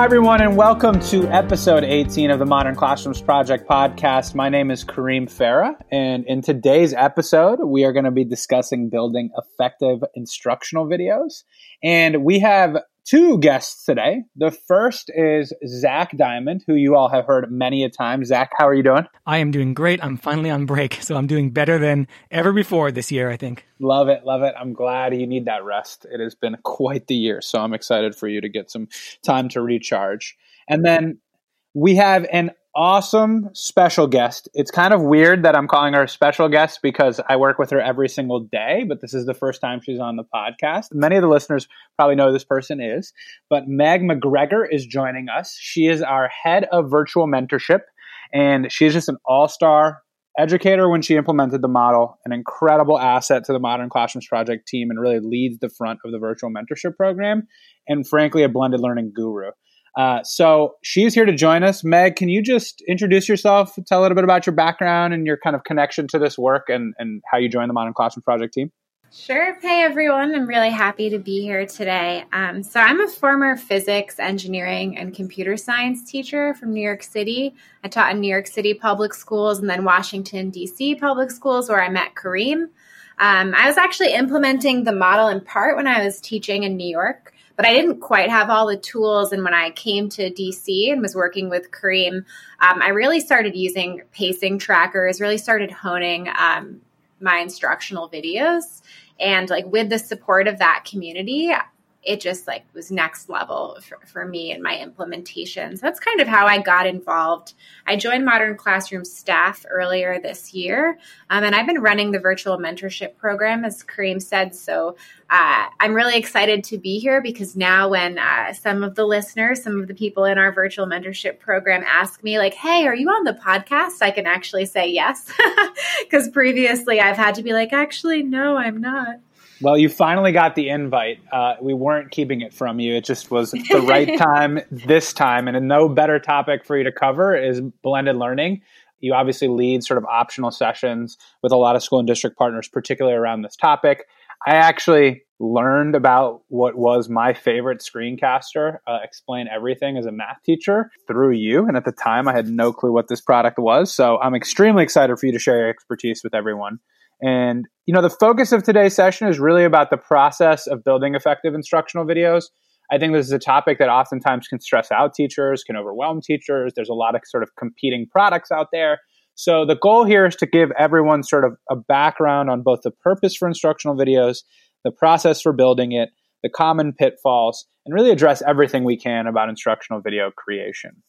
Hi, everyone, and welcome to episode 18 of the Modern Classrooms Project podcast. My name is Kareem Farah, and in today's episode, we are going to be discussing building effective instructional videos. And we have two guests today. The first is Zach Diamond, who you all have heard many a time. Zach, how are you doing? I am doing great. I'm finally on break, so I'm doing better than ever before this year, I think. Love it, love it. I'm glad you need that rest. It has been quite the year, so I'm excited for you to get some time to recharge. And then we have an awesome special guest. It's kind of weird that I'm calling her a special guest because I work with her every single day, but this is the first time she's on the podcast. Many of the listeners probably know who this person is, but Meg McGregor is joining us. She is our head of virtual mentorship, and she's just an all star educator when she implemented the model, an incredible asset to the Modern Classrooms Project team, and really leads the front of the virtual mentorship program, and frankly, a blended learning guru. Uh, so she's here to join us. Meg, can you just introduce yourself, tell a little bit about your background and your kind of connection to this work and, and how you joined the Modern Classroom Project team? Sure. Hey, everyone. I'm really happy to be here today. Um, so, I'm a former physics, engineering, and computer science teacher from New York City. I taught in New York City public schools and then Washington, D.C. public schools, where I met Kareem. Um, I was actually implementing the model in part when I was teaching in New York but I didn't quite have all the tools. And when I came to DC and was working with Kareem, um, I really started using pacing trackers, really started honing um, my instructional videos. And like with the support of that community, it just like was next level for, for me and my implementation. So that's kind of how I got involved. I joined Modern Classroom staff earlier this year, um, and I've been running the virtual mentorship program, as Kareem said. So uh, I'm really excited to be here because now, when uh, some of the listeners, some of the people in our virtual mentorship program ask me, like, "Hey, are you on the podcast?" I can actually say yes, because previously I've had to be like, "Actually, no, I'm not." Well, you finally got the invite. Uh, we weren't keeping it from you. It just was the right time this time. And a no better topic for you to cover is blended learning. You obviously lead sort of optional sessions with a lot of school and district partners, particularly around this topic. I actually learned about what was my favorite screencaster, uh, explain everything as a math teacher through you. And at the time, I had no clue what this product was. So I'm extremely excited for you to share your expertise with everyone. And, you know, the focus of today's session is really about the process of building effective instructional videos. I think this is a topic that oftentimes can stress out teachers, can overwhelm teachers. There's a lot of sort of competing products out there. So the goal here is to give everyone sort of a background on both the purpose for instructional videos, the process for building it, the common pitfalls, and really address everything we can about instructional video creation.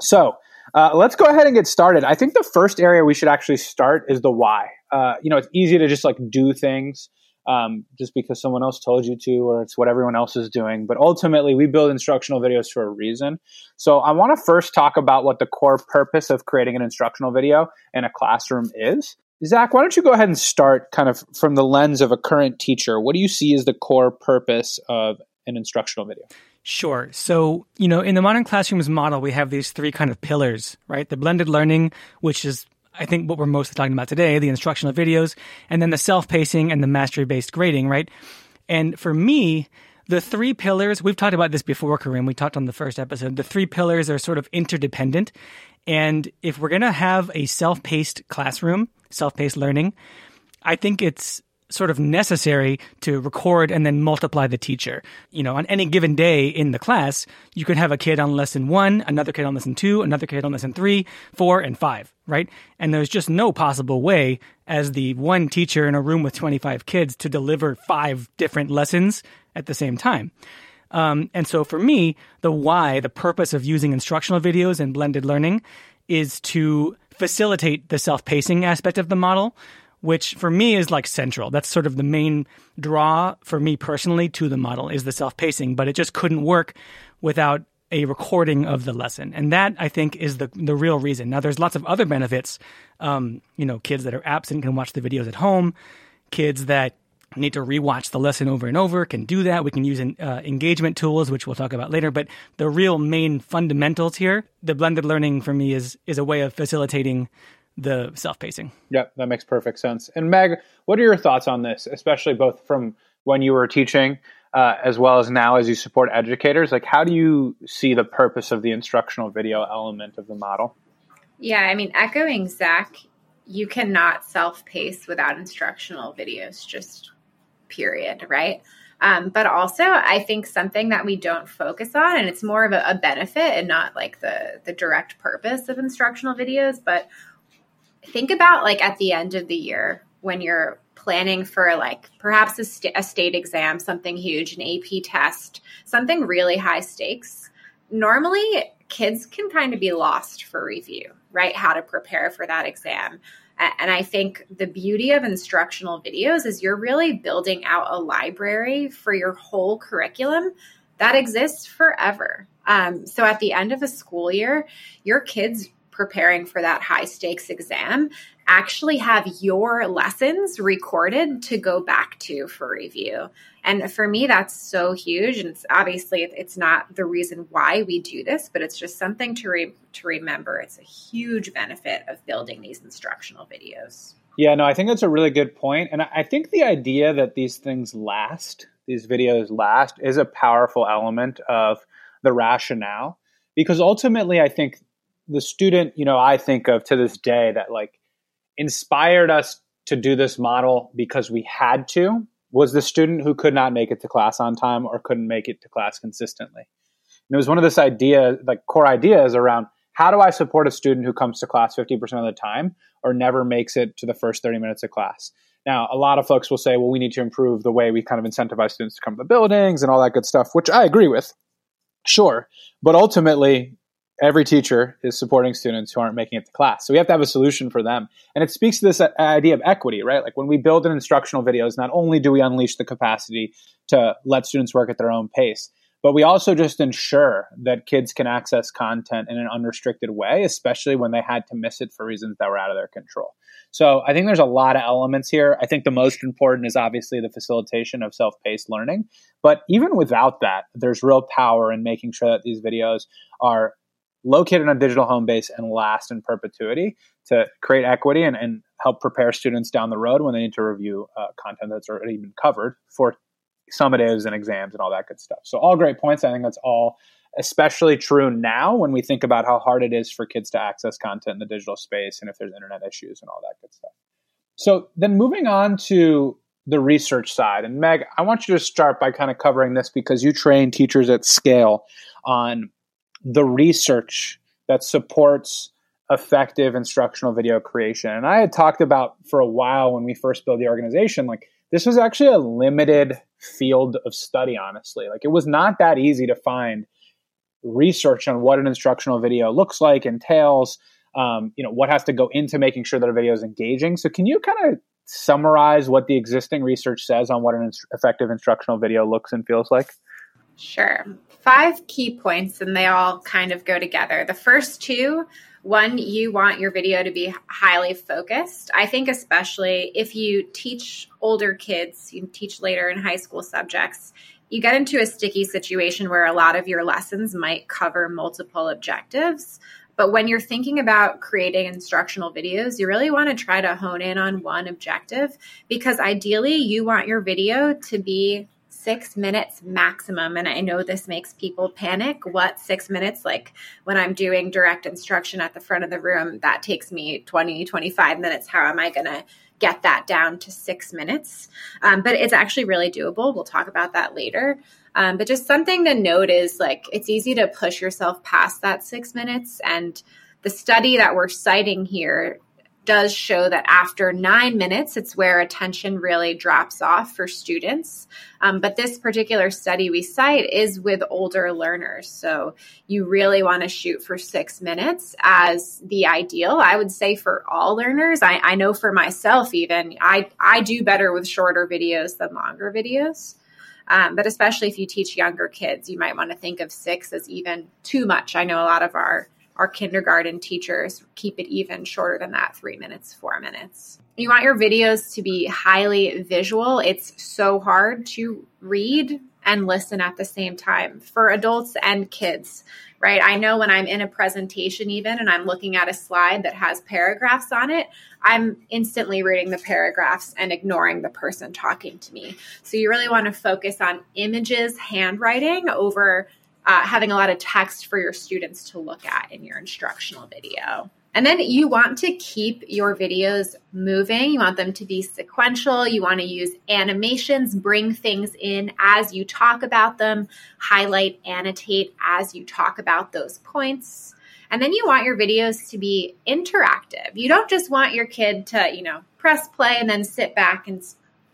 So, uh, let's go ahead and get started. I think the first area we should actually start is the why. Uh, you know, it's easy to just like do things um, just because someone else told you to, or it's what everyone else is doing. But ultimately, we build instructional videos for a reason. So I want to first talk about what the core purpose of creating an instructional video in a classroom is. Zach, why don't you go ahead and start kind of from the lens of a current teacher? What do you see as the core purpose of an instructional video? Sure. So, you know, in the modern classrooms model, we have these three kind of pillars, right? The blended learning, which is, I think, what we're mostly talking about today, the instructional videos, and then the self pacing and the mastery based grading, right? And for me, the three pillars, we've talked about this before, Kareem. We talked on the first episode. The three pillars are sort of interdependent. And if we're going to have a self paced classroom, self paced learning, I think it's sort of necessary to record and then multiply the teacher. You know, on any given day in the class, you could have a kid on lesson one, another kid on lesson two, another kid on lesson three, four, and five, right? And there's just no possible way as the one teacher in a room with 25 kids to deliver five different lessons at the same time. Um, and so for me, the why, the purpose of using instructional videos and blended learning is to facilitate the self pacing aspect of the model which for me is like central. That's sort of the main draw for me personally to the model is the self pacing, but it just couldn't work without a recording of the lesson. And that I think is the the real reason. Now there's lots of other benefits. Um, you know, kids that are absent can watch the videos at home. Kids that need to rewatch the lesson over and over can do that. We can use uh, engagement tools, which we'll talk about later. But the real main fundamentals here, the blended learning for me is is a way of facilitating the self pacing. Yep, that makes perfect sense. And Meg, what are your thoughts on this, especially both from when you were teaching, uh, as well as now as you support educators? Like, how do you see the purpose of the instructional video element of the model? Yeah, I mean, echoing Zach, you cannot self pace without instructional videos, just period, right? Um, but also, I think something that we don't focus on, and it's more of a, a benefit and not like the the direct purpose of instructional videos, but think about like at the end of the year when you're planning for like perhaps a, st- a state exam, something huge, an AP test, something really high stakes. Normally, kids can kind of be lost for review, right? How to prepare for that exam. And I think the beauty of instructional videos is you're really building out a library for your whole curriculum that exists forever. Um, so at the end of a school year, your kids preparing for that high stakes exam actually have your lessons recorded to go back to for review. And for me, that's so huge. And it's obviously it's not the reason why we do this, but it's just something to re- to remember. It's a huge benefit of building these instructional videos. Yeah, no, I think that's a really good point. And I think the idea that these things last, these videos last, is a powerful element of the rationale. Because ultimately, I think the student, you know, I think of to this day that like inspired us to do this model because we had to was the student who could not make it to class on time or couldn't make it to class consistently. And it was one of this idea, like core ideas around how do I support a student who comes to class 50% of the time or never makes it to the first 30 minutes of class? Now, a lot of folks will say, well, we need to improve the way we kind of incentivize students to come to the buildings and all that good stuff, which I agree with. Sure. But ultimately, every teacher is supporting students who aren't making it to class. So we have to have a solution for them. And it speaks to this uh, idea of equity, right? Like when we build an instructional videos, not only do we unleash the capacity to let students work at their own pace, but we also just ensure that kids can access content in an unrestricted way, especially when they had to miss it for reasons that were out of their control. So I think there's a lot of elements here. I think the most important is obviously the facilitation of self paced learning. But even without that, there's real power in making sure that these videos are located on digital home base and last in perpetuity to create equity and, and help prepare students down the road when they need to review uh, content that's already been covered for summatives and exams and all that good stuff. So, all great points. I think that's all especially true now when we think about how hard it is for kids to access content in the digital space and if there's internet issues and all that good stuff. So, then moving on to the research side. And Meg, I want you to start by kind of covering this because you train teachers at scale on the research that supports effective instructional video creation. And I had talked about for a while when we first built the organization, like this was actually a limited field of study, honestly. Like it was not that easy to find research on what an instructional video looks like, entails, um, you know, what has to go into making sure that a video is engaging. So can you kind of summarize what the existing research says on what an effective instructional video looks and feels like? Sure. Five key points, and they all kind of go together. The first two one, you want your video to be highly focused. I think, especially if you teach older kids, you teach later in high school subjects, you get into a sticky situation where a lot of your lessons might cover multiple objectives. But when you're thinking about creating instructional videos, you really want to try to hone in on one objective because ideally you want your video to be six minutes maximum. And I know this makes people panic. What six minutes? Like when I'm doing direct instruction at the front of the room, that takes me 20, 25 minutes. How am I going to get that down to six minutes? Um, but it's actually really doable. We'll talk about that later. Um, but just something to note is like it's easy to push yourself past that six minutes. And the study that we're citing here does show that after nine minutes, it's where attention really drops off for students. Um, but this particular study we cite is with older learners. So you really want to shoot for six minutes as the ideal. I would say for all learners. I, I know for myself, even, I, I do better with shorter videos than longer videos. Um, but especially if you teach younger kids, you might want to think of six as even too much. I know a lot of our our kindergarten teachers keep it even shorter than that three minutes, four minutes. You want your videos to be highly visual. It's so hard to read and listen at the same time for adults and kids. right? I know when I'm in a presentation, even and I'm looking at a slide that has paragraphs on it, I'm instantly reading the paragraphs and ignoring the person talking to me. So you really want to focus on images, handwriting over uh, having a lot of text for your students to look at in your instructional video. And then you want to keep your videos moving. You want them to be sequential. You want to use animations, bring things in as you talk about them, highlight, annotate as you talk about those points. And then you want your videos to be interactive. You don't just want your kid to, you know, press play and then sit back and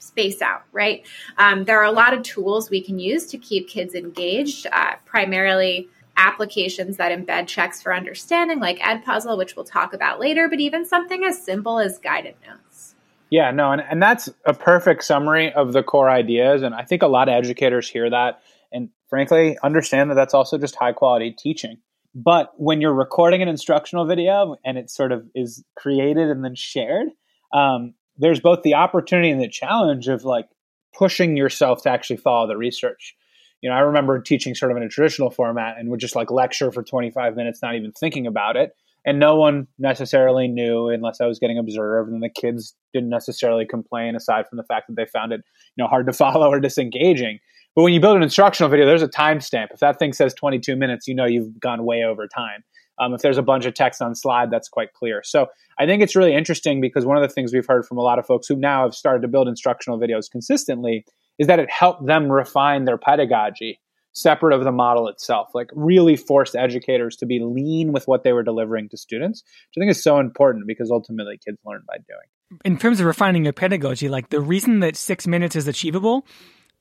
space out, right? Um, there are a lot of tools we can use to keep kids engaged, uh, primarily applications that embed checks for understanding, like Edpuzzle, which we'll talk about later, but even something as simple as guided notes. Yeah, no, and, and that's a perfect summary of the core ideas. And I think a lot of educators hear that and frankly understand that that's also just high quality teaching. But when you're recording an instructional video and it sort of is created and then shared, um, there's both the opportunity and the challenge of like pushing yourself to actually follow the research. You know, I remember teaching sort of in a traditional format and would just like lecture for 25 minutes, not even thinking about it. And no one necessarily knew unless I was getting observed. And the kids didn't necessarily complain aside from the fact that they found it, you know, hard to follow or disengaging. But when you build an instructional video, there's a timestamp. If that thing says 22 minutes, you know you've gone way over time. Um, if there's a bunch of text on slide, that's quite clear. So I think it's really interesting because one of the things we've heard from a lot of folks who now have started to build instructional videos consistently is that it helped them refine their pedagogy separate of the model itself, like really forced educators to be lean with what they were delivering to students, which I think is so important because ultimately kids learn by doing. In terms of refining your pedagogy, like the reason that six minutes is achievable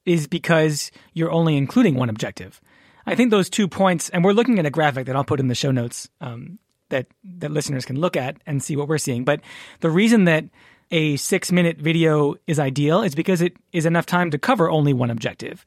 is because you're only including one objective. I think those two points, and we're looking at a graphic that I'll put in the show notes um, that that listeners can look at and see what we're seeing. But the reason that a six minute video is ideal is because it is enough time to cover only one objective.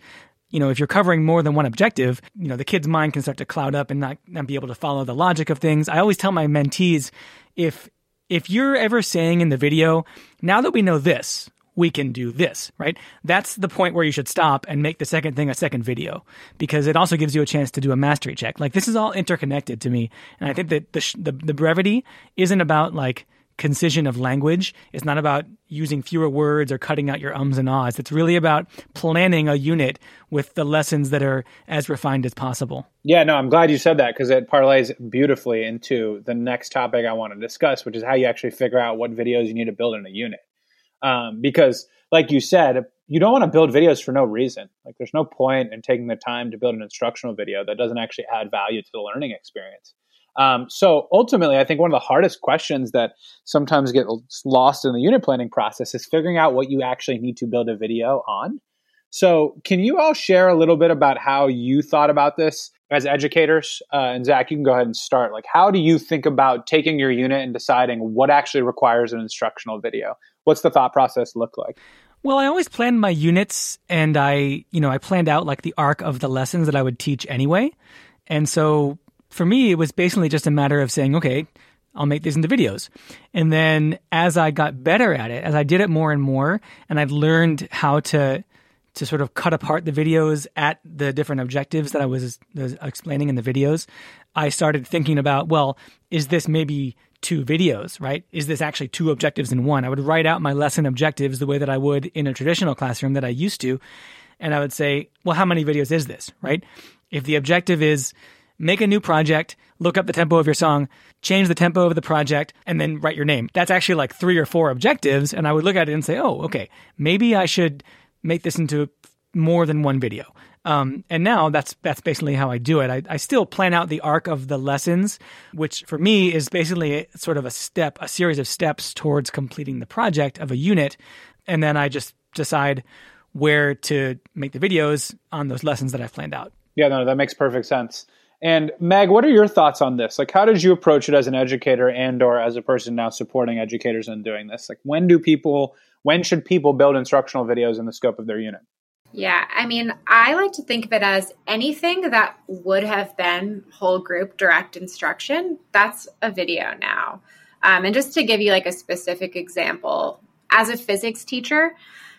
You know, if you're covering more than one objective, you know, the kid's mind can start to cloud up and not, not be able to follow the logic of things. I always tell my mentees if if you're ever saying in the video, now that we know this, we can do this, right? That's the point where you should stop and make the second thing a second video because it also gives you a chance to do a mastery check. Like this is all interconnected to me. And I think that the, the, the brevity isn't about like concision of language. It's not about using fewer words or cutting out your ums and ahs. It's really about planning a unit with the lessons that are as refined as possible. Yeah, no, I'm glad you said that because it parlays beautifully into the next topic I want to discuss, which is how you actually figure out what videos you need to build in a unit. Um, because, like you said, you don't want to build videos for no reason. Like, there's no point in taking the time to build an instructional video that doesn't actually add value to the learning experience. Um, so ultimately, I think one of the hardest questions that sometimes get lost in the unit planning process is figuring out what you actually need to build a video on. So, can you all share a little bit about how you thought about this as educators? Uh, and Zach, you can go ahead and start. Like, how do you think about taking your unit and deciding what actually requires an instructional video? What's the thought process look like? Well, I always planned my units and I, you know, I planned out like the arc of the lessons that I would teach anyway. And so for me, it was basically just a matter of saying, okay, I'll make these into videos. And then as I got better at it, as I did it more and more, and I've learned how to to sort of cut apart the videos at the different objectives that I was, explaining in the videos, I started thinking about, well, is this maybe two videos, right? Is this actually two objectives in one? I would write out my lesson objectives the way that I would in a traditional classroom that I used to. And I would say, well, how many videos is this, right? If the objective is make a new project, look up the tempo of your song, change the tempo of the project, and then write your name. That's actually like three or four objectives. And I would look at it and say, oh, okay, maybe I should make this into more than one video. Um, and now that's that's basically how I do it. I, I, still plan out the arc of the lessons, which for me is basically sort of a step, a series of steps towards completing the project of a unit, and then I just decide where to make the videos on those lessons that I've planned out. Yeah, no, that makes perfect sense. And Meg, what are your thoughts on this? Like, how did you approach it as an educator and or as a person now supporting educators in doing this? Like, when do people, when should people build instructional videos in the scope of their unit? Yeah, I mean, I like to think of it as anything that would have been whole group direct instruction, that's a video now. Um, and just to give you like a specific example, as a physics teacher,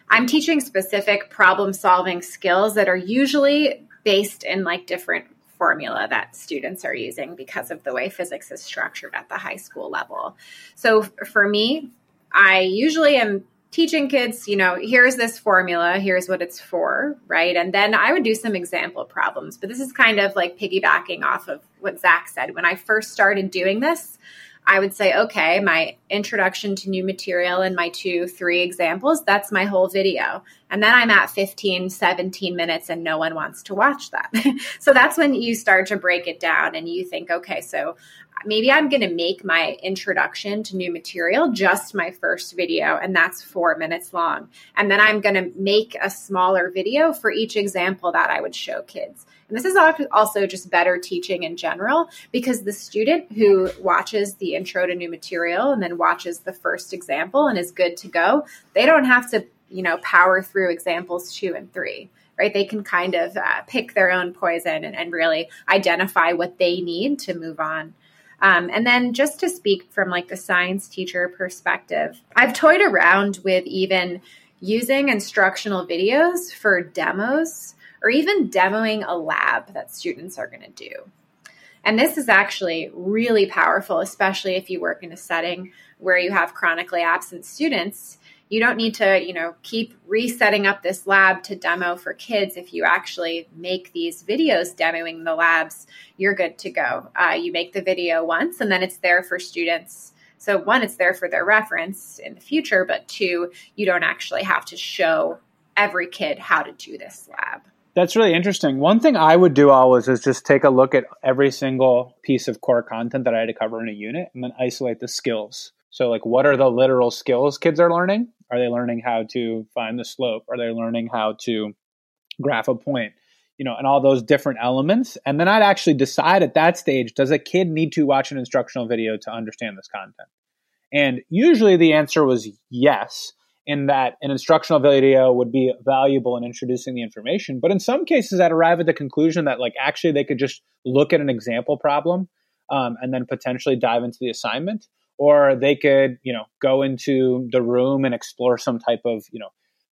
I'm teaching specific problem solving skills that are usually based in like different formula that students are using because of the way physics is structured at the high school level. So for me, I usually am teaching kids, you know, here's this formula, here's what it's for, right? And then I would do some example problems. But this is kind of like piggybacking off of what Zach said. When I first started doing this, I would say, okay, my introduction to new material and my two, three examples, that's my whole video. And then I'm at 15, 17 minutes and no one wants to watch that. so that's when you start to break it down and you think, okay, so maybe I'm going to make my introduction to new material just my first video, and that's four minutes long. And then I'm going to make a smaller video for each example that I would show kids. And this is also just better teaching in general because the student who watches the intro to new material and then watches the first example and is good to go, they don't have to, you know, power through examples two and three right? They can kind of uh, pick their own poison and, and, really identify what they need to move on. Um, and then just to speak from like the science teacher perspective, I've toyed around with even using instructional videos for demos or even demoing a lab that students are going to do. And this is actually really powerful, especially if you work in a setting where you have chronically absent students. You don't need to, you know, keep resetting up this lab to demo for kids. If you actually make these videos demoing the labs, you're good to go. Uh, you make the video once and then it's there for students. So, one, it's there for their reference in the future, but two, you don't actually have to show every kid how to do this lab. That's really interesting. One thing I would do always is just take a look at every single piece of core content that I had to cover in a unit and then isolate the skills. So, like, what are the literal skills kids are learning? Are they learning how to find the slope? Are they learning how to graph a point? You know, and all those different elements. And then I'd actually decide at that stage does a kid need to watch an instructional video to understand this content? And usually the answer was yes in that an instructional video would be valuable in introducing the information. But in some cases, I'd arrive at the conclusion that like actually they could just look at an example problem um, and then potentially dive into the assignment, or they could you know go into the room and explore some type of you know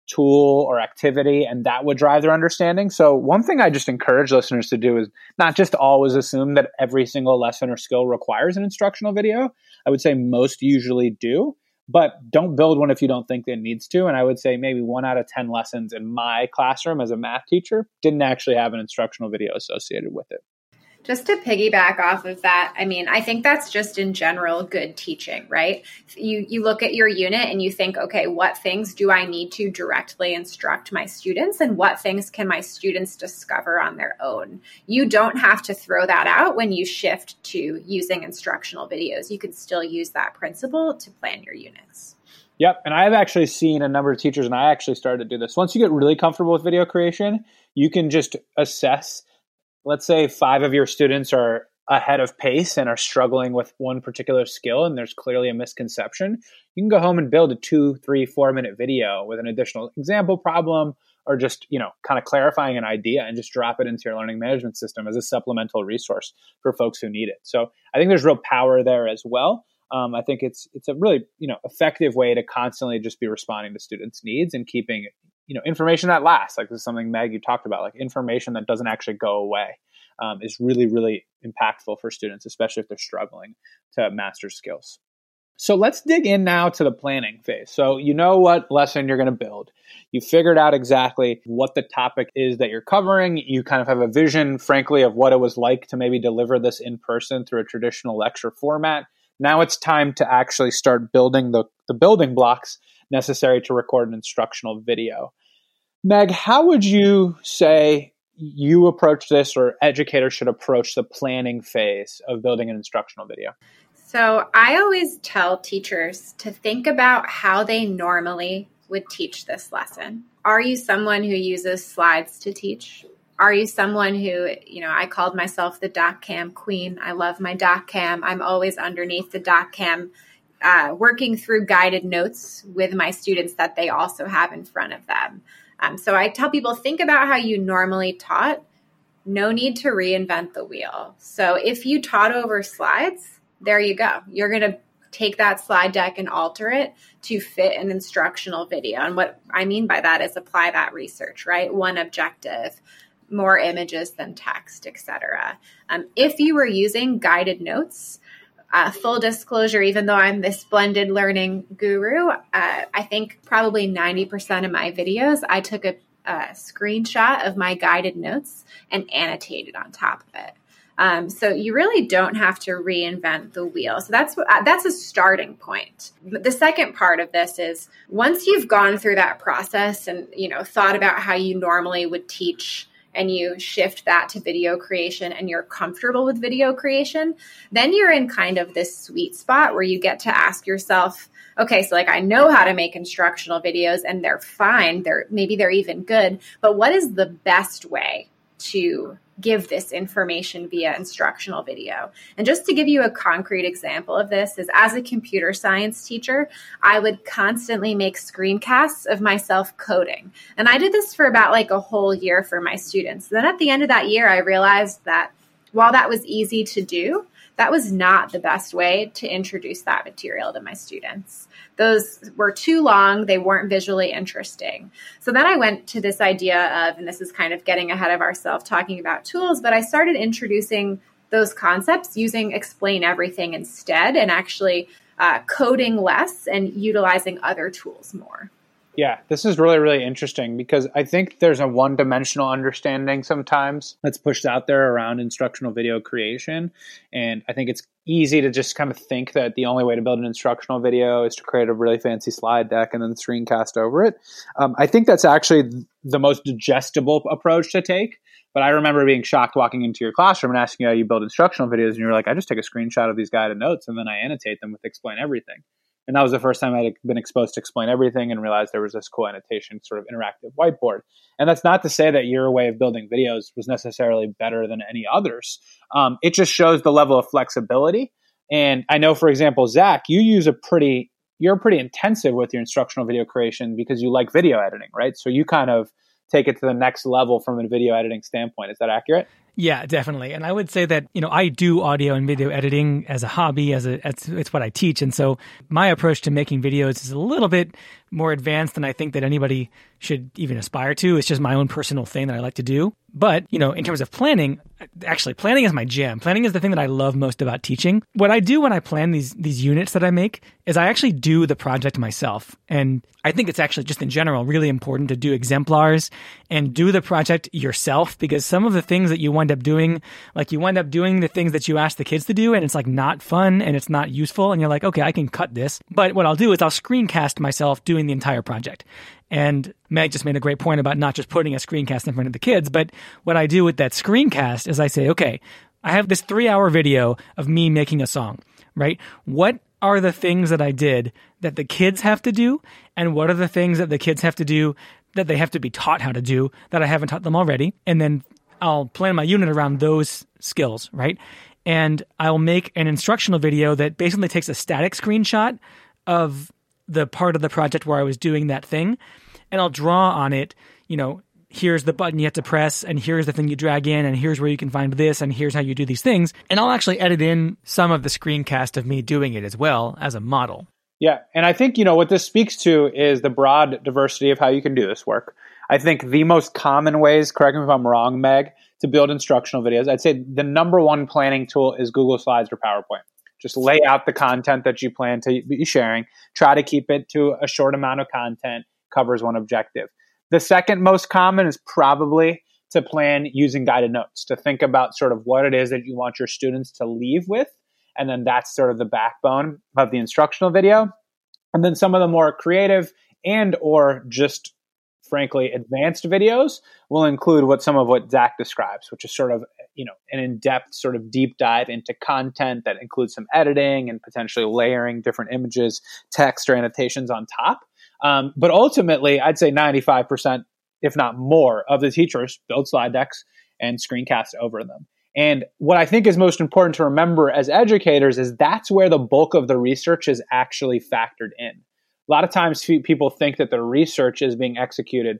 tool or activity and that would drive their understanding. So one thing I just encourage listeners to do is not just always assume that every single lesson or skill requires an instructional video. I would say most usually do, but don't build one if you don't think it needs to. And I would say maybe one out of 10 lessons in my classroom as a math teacher didn't actually have an instructional video associated with it. Just to piggyback off of that, I mean, I think that's just in general good teaching, right? You you look at your unit and you think, okay, what things do I need to directly instruct my students and what things can my students discover on their own? You don't have to throw that out when you shift to using instructional videos. You can still use that principle to plan your units. Yep. And I've actually seen a number of teachers, and I actually started to do this. Once you get really comfortable with video creation, you can just assess let's say five of your students are ahead of pace and are struggling with one particular skill and there's clearly a misconception, you can go home and build a two, three, four minute video with an additional example problem or just, you know, kind of clarifying an idea and just drop it into your learning management system as a supplemental resource for folks who need it. So I think there's real power there as well. Um, I think it's it's a really you know effective way to constantly just be responding to students' needs and keeping you know information that lasts. Like this is something meg you talked about like information that doesn't actually go away um, is really really impactful for students especially if they're struggling to master skills. So let's dig in now to the planning phase. So you know what lesson you're going to build. You figured out exactly what the topic is that you're covering. You kind of have a vision frankly of what it was like to maybe deliver this in person through a traditional lecture format. Now it's time to actually start building the, the building blocks necessary to record an instructional video. Meg, how would you say you approach this or educators should approach the planning phase of building an instructional video? So, I always tell teachers to think about how they normally would teach this lesson. Are you someone who uses slides to teach? Are you someone who, you know, I called myself the doc cam queen. I love my doc cam. I'm always underneath the doc cam uh, working through guided notes with my students that they also have in front of them. Um, so I tell people think about how you normally taught. No need to reinvent the wheel. So if you taught over slides, there you go. You're going to take that slide deck and alter it to fit an instructional video. And what I mean by that is apply that research, right? One objective, more images than text, etc. Um, if you were using guided notes, uh, full disclosure, even though I'm this blended learning guru, uh, I think probably 90% of my videos, I took a, a, screenshot of my guided notes and annotated on top of it. Um, so you really don't have to reinvent the wheel. So that's uh, that's a starting point. The second part of this is once you've gone through that process and you know thought about how you normally would teach and you shift that to video creation and you're comfortable with video creation, then you're in kind of this sweet spot where you get to ask yourself, okay, so like I know how to make instructional videos and they're fine, they're maybe they're even good, but what is the best way to give this information via instructional video. And just to give you a concrete example of this is as a computer science teacher, I would constantly make screencasts of myself coding. And I did this for about like a whole year for my students. Then at the end of that year, I realized that while that was easy to do, that was not the best way to introduce that material to my students. Those were too long, they weren't visually interesting. So then I went to this idea of, and this is kind of getting ahead of ourselves talking about tools, but I started introducing those concepts using explain everything instead and actually uh, coding less and utilizing other tools more. Yeah, this is really, really interesting because I think there's a one dimensional understanding sometimes that's pushed out there around instructional video creation. And I think it's easy to just kind of think that the only way to build an instructional video is to create a really fancy slide deck and then screencast over it. Um, I think that's actually the most digestible approach to take. But I remember being shocked walking into your classroom and asking you how you build instructional videos, and you're like, I just take a screenshot of these guided notes and then I annotate them with explain everything. And that was the first time I'd been exposed to explain everything and realized there was this cool annotation sort of interactive whiteboard. And that's not to say that your way of building videos was necessarily better than any others. Um, it just shows the level of flexibility. And I know, for example, Zach, you use a pretty, you're pretty intensive with your instructional video creation because you like video editing, right? So you kind of take it to the next level from a video editing standpoint. Is that accurate? Yeah, definitely. And I would say that, you know, I do audio and video editing as a hobby, as a, it's, it's what I teach. And so my approach to making videos is a little bit more advanced than I think that anybody should even aspire to. It's just my own personal thing that I like to do. But, you know, in terms of planning, actually planning is my jam. Planning is the thing that I love most about teaching. What I do when I plan these these units that I make is I actually do the project myself. And I think it's actually just in general really important to do exemplars and do the project yourself because some of the things that you wind up doing, like you wind up doing the things that you ask the kids to do and it's like not fun and it's not useful and you're like, "Okay, I can cut this." But what I'll do is I'll screencast myself doing the entire project. And Meg just made a great point about not just putting a screencast in front of the kids, but what I do with that screencast is I say, okay, I have this three hour video of me making a song, right? What are the things that I did that the kids have to do? And what are the things that the kids have to do that they have to be taught how to do that I haven't taught them already? And then I'll plan my unit around those skills, right? And I'll make an instructional video that basically takes a static screenshot of the part of the project where I was doing that thing, and I'll draw on it. You know, here's the button you have to press, and here's the thing you drag in, and here's where you can find this, and here's how you do these things. And I'll actually edit in some of the screencast of me doing it as well as a model. Yeah, and I think you know what this speaks to is the broad diversity of how you can do this work. I think the most common ways, correct me if I'm wrong, Meg, to build instructional videos, I'd say the number one planning tool is Google Slides or PowerPoint. Just lay out the content that you plan to be sharing. Try to keep it to a short amount of content, covers one objective. The second most common is probably to plan using guided notes, to think about sort of what it is that you want your students to leave with. And then that's sort of the backbone of the instructional video. And then some of the more creative and or just frankly advanced videos will include what some of what Zach describes, which is sort of you know an in-depth sort of deep dive into content that includes some editing and potentially layering different images, text, or annotations on top. Um, but ultimately, I'd say 95%, if not more, of the teachers build slide decks and screencast over them. And what I think is most important to remember as educators is that's where the bulk of the research is actually factored in a lot of times people think that the research is being executed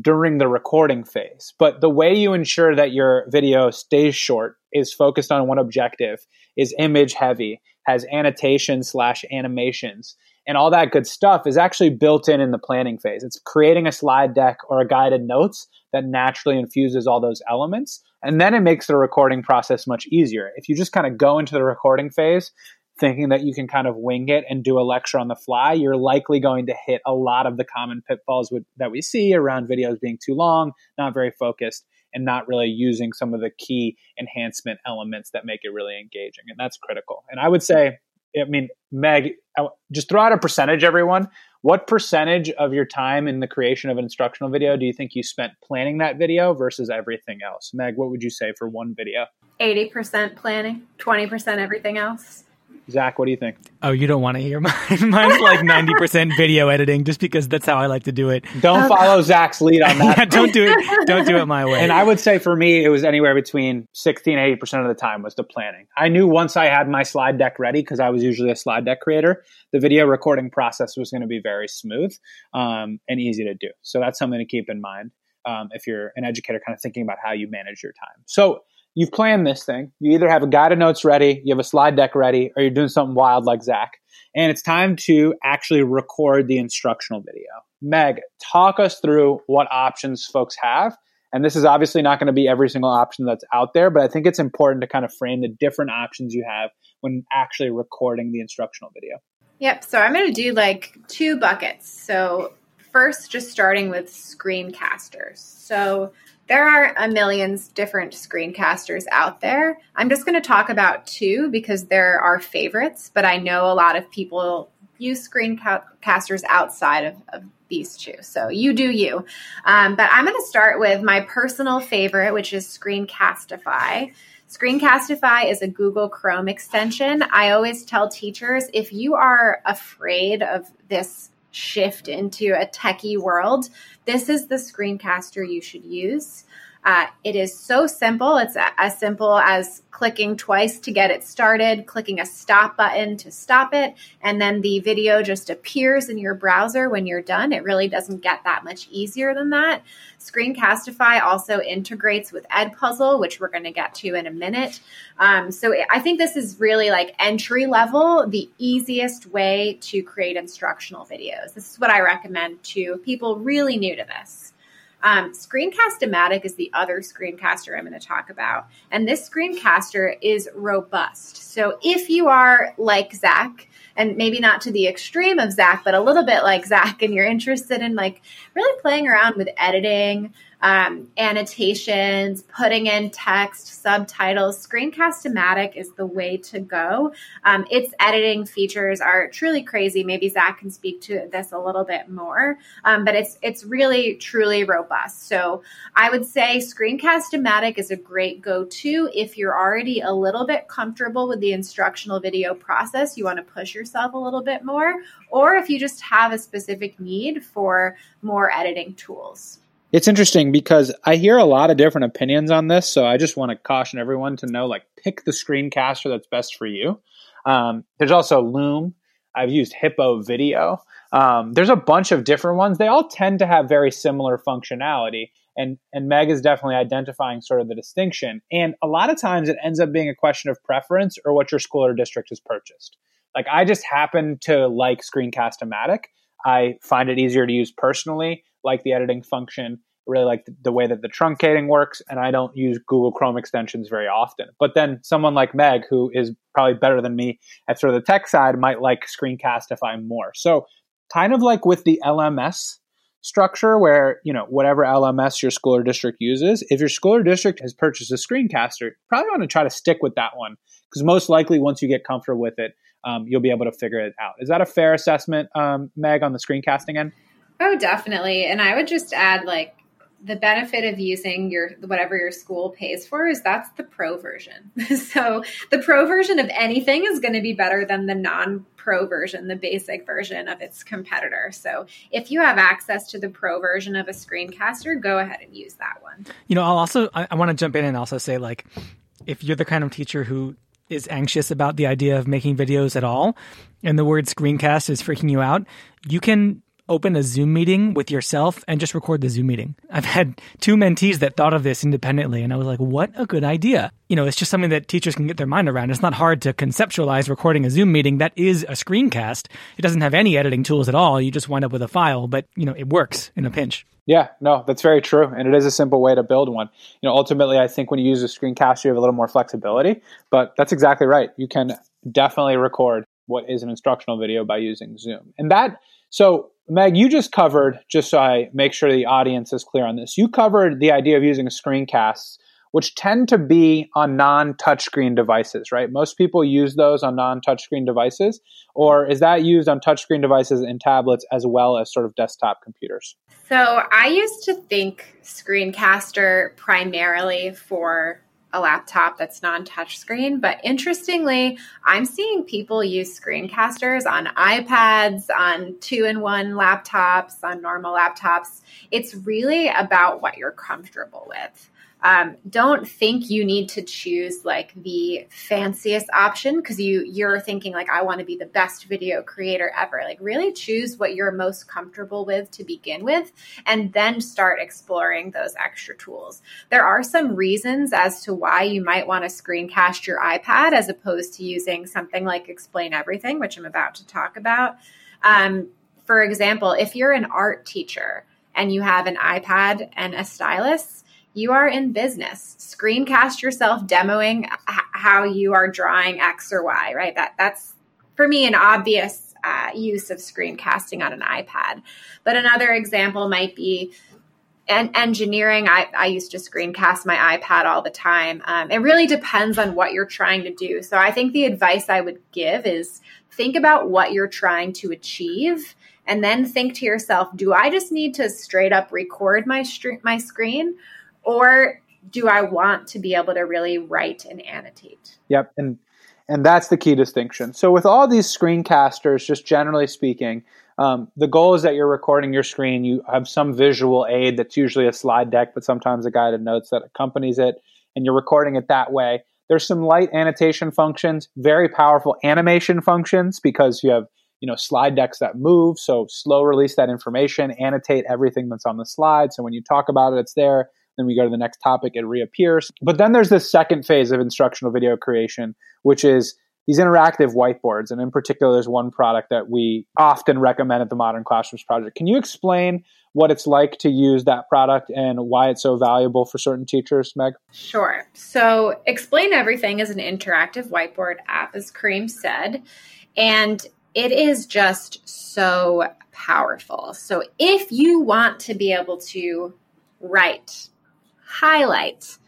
during the recording phase. But the way you ensure that your video stays short, is focused on one objective, is image heavy, has annotations slash animations, and all that good stuff is actually built in in the planning phase. It's creating a slide deck or a guided notes that naturally infuses all those elements. And then it makes the recording process much easier. If you just kind of go into the recording phase thinking that you can kind of wing it and do a lecture on the fly, you're likely going to hit a lot of the common pitfalls with, that we see around videos being too long, not very focused, and not really using some of the key enhancement elements that make it really engaging. And that's critical. And I would say, I mean, Meg, just throw out a percentage, everyone. What percentage of your time in the creation of an instructional video do you think you spent planning that video versus everything else? Meg, what would you say for one video? 80% planning, 20% everything else. Zach, what do you think? Oh, you don't want to hear mine. Mine's like 90% video editing just because that's how I like to do it. Don't follow Zach's lead on that. yeah, don't do it. Don't do it my way. And I would say for me, it was anywhere between 60 and 80% of the time was the planning. I knew once I had my slide deck ready, because I was usually a slide deck creator, the video recording process was going to be very smooth um, and easy to do. So that's something to keep in mind um, if you're an educator kind of thinking about how you manage your time. So you've planned this thing. You either have a guided notes ready, you have a slide deck ready, or you're doing something wild like Zach. And it's time to actually record the instructional video. Meg, talk us through what options folks have. And this is obviously not going to be every single option that's out there, but I think it's important to kind of frame the different options you have when actually recording the instructional video. Yep. So I'm going to do like two buckets. So, first, just starting with screencasters. So, there are a millions different screencasters out there. I'm just going to talk about two because they're our favorites, but I know a lot of people use screencasters outside of, of these two. So you do you. Um, but I'm going to start with my personal favorite, which is Screencastify. Screencastify is a Google Chrome extension. I always tell teachers if you are afraid of this shift into a techie world, this is the screencaster you should use. Uh, it is so simple. It's a, as simple as clicking twice to get it started, clicking a stop button to stop it, and then the video just appears in your browser when you're done. It really doesn't get that much easier than that. Screencastify also integrates with Edpuzzle, which we're going to get to in a minute. Um, so I think this is really like entry level, the easiest way to create instructional videos. This is what I recommend to people really new to this. Um, Screencast-O-Matic is the other screencaster I'm going to talk about. And this screencaster is robust. So if you are like Zach, and maybe not to the extreme of Zach, but a little bit like Zach, and you're interested in like really playing around with editing, um, annotations, putting in text, subtitles. Screencast-O-Matic is the way to go. Um, its editing features are truly crazy. Maybe Zach can speak to this a little bit more, um, but it's it's really truly robust. So I would say Screencast-O-Matic is a great go-to if you're already a little bit comfortable with the instructional video process. You want to push yourself a little bit more, or if you just have a specific need for more editing tools. It's interesting because I hear a lot of different opinions on this. So I just want to caution everyone to know like pick the screencaster that's best for you. Um, there's also Loom. I've used Hippo Video. Um, there's a bunch of different ones. They all tend to have very similar functionality. And, and Meg is definitely identifying sort of the distinction. And a lot of times it ends up being a question of preference or what your school or district has purchased. Like I just happen to like Screencast-O-Matic. I find it easier to use personally like the editing function, really like the, the way that the truncating works, and I don't use Google Chrome extensions very often. But then someone like Meg, who is probably better than me at sort of the tech side, might like Screencastify more. So kind of like with the LMS structure where you know whatever lms your school or district uses if your school or district has purchased a screencaster probably want to try to stick with that one because most likely once you get comfortable with it um, you'll be able to figure it out is that a fair assessment um, meg on the screencasting end Oh, definitely. And I would just add like the benefit of using your whatever your school pays for is that's the pro version. so the pro version of anything is going to be better than the non pro version, the basic version of its competitor. So if you have access to the pro version of a screencaster, go ahead and use that one. You know, I'll also I, I want to jump in and also say like if you're the kind of teacher who is anxious about the idea of making videos at all and the word screencast is freaking you out, you can open a Zoom meeting with yourself and just record the Zoom meeting. I've had two mentees that thought of this independently, and I was like, what a good idea. You know, it's just something that teachers can get their mind around. It's not hard to conceptualize recording a Zoom meeting. That is a screencast. It doesn't have any editing tools at all. You just wind up with a file, but, you know, it works in a pinch. Yeah, no, that's very true. And it is a simple way to build one. You know, ultimately, I think when you use a screencast, you have a little more flexibility, but that's exactly right. You can definitely record what is an instructional video by using Zoom. And that, so Meg, you just covered, just so I make sure the audience is clear on this, you covered the idea of using screencasts, which tend to be on non touchscreen devices, right? Most people use those on non touchscreen devices. Or is that used on touchscreen devices and tablets as well as sort of desktop computers? So I used to think Screencaster primarily for a laptop that's non touchscreen. But interestingly, I'm seeing people use screencasters on iPads, on two in one laptops, on normal laptops. It's really about what you're comfortable with. Um, don't think you need to choose like the fanciest option because you you're thinking like I want to be the best video creator ever. Like really choose what you're most comfortable with to begin with, and then start exploring those extra tools. There are some reasons as to why you might want to screencast your iPad as opposed to using something like Explain Everything, which I'm about to talk about. Um, for example, if you're an art teacher and you have an iPad and a stylus you are in business. Screencast yourself demoing h- how you are drawing X or Y, right? That that's for me an obvious uh, use of screencasting on an iPad. But another example might be en- engineering. I, I used to screencast my iPad all the time. Um, it really depends on what you're trying to do. So I think the advice I would give is think about what you're trying to achieve and then think to yourself, do I just need to straight up record my, str- my screen? Or do I want to be able to really write and annotate? Yep, and and that's the key distinction. So with all these screencasters, just generally speaking, um, the goal is that you're recording your screen. You have some visual aid that's usually a slide deck, but sometimes a guided notes that accompanies it, and you're recording it that way. There's some light annotation functions, very powerful animation functions because you have you know slide decks that move. So slow release that information, annotate everything that's on the slide. So when you talk about it, it's there then we go to the next topic, it reappears. But then there's this second phase of instructional video creation, which is these interactive whiteboards. And in particular, there's one product that we often recommend at the Modern Classrooms Project. Can you explain what it's like to use that product and why it's so valuable for certain teachers, Meg? Sure. So, Explain Everything is an interactive whiteboard app, as Kareem said. And it is just so powerful. So, if you want to be able to write highlight,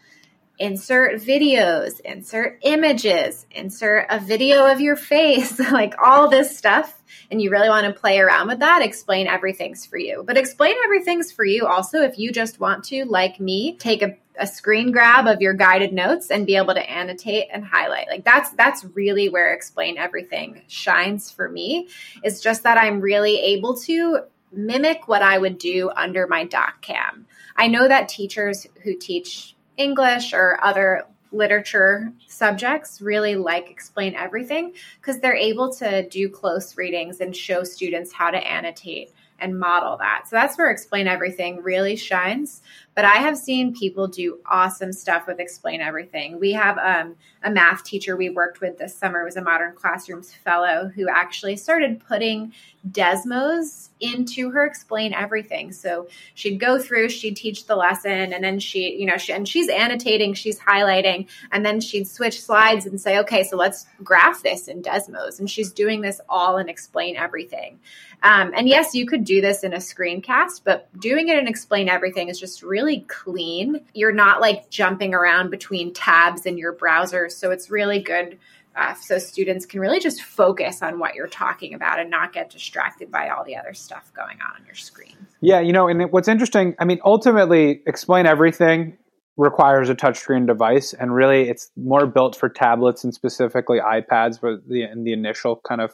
insert videos, insert images, insert a video of your face, like all this stuff. And you really want to play around with that, explain everything's for you. But explain everything's for you also if you just want to, like me, take a, a screen grab of your guided notes and be able to annotate and highlight. Like that's that's really where explain everything shines for me. It's just that I'm really able to mimic what I would do under my doc cam. I know that teachers who teach English or other literature subjects really like explain everything because they're able to do close readings and show students how to annotate and model that. So that's where explain everything really shines. But I have seen people do awesome stuff with Explain Everything. We have um, a math teacher we worked with this summer was a Modern Classrooms fellow who actually started putting Desmos into her Explain Everything. So she'd go through, she'd teach the lesson, and then she, you know, she, and she's annotating, she's highlighting, and then she'd switch slides and say, okay, so let's graph this in Desmos. And she's doing this all in Explain Everything. Um, and yes, you could do this in a screencast, but doing it in Explain Everything is just really really clean. You're not like jumping around between tabs in your browser. So it's really good uh, so students can really just focus on what you're talking about and not get distracted by all the other stuff going on on your screen. Yeah, you know, and what's interesting, I mean, ultimately, explain everything requires a touchscreen device, and really, it's more built for tablets and specifically iPads for the in the initial kind of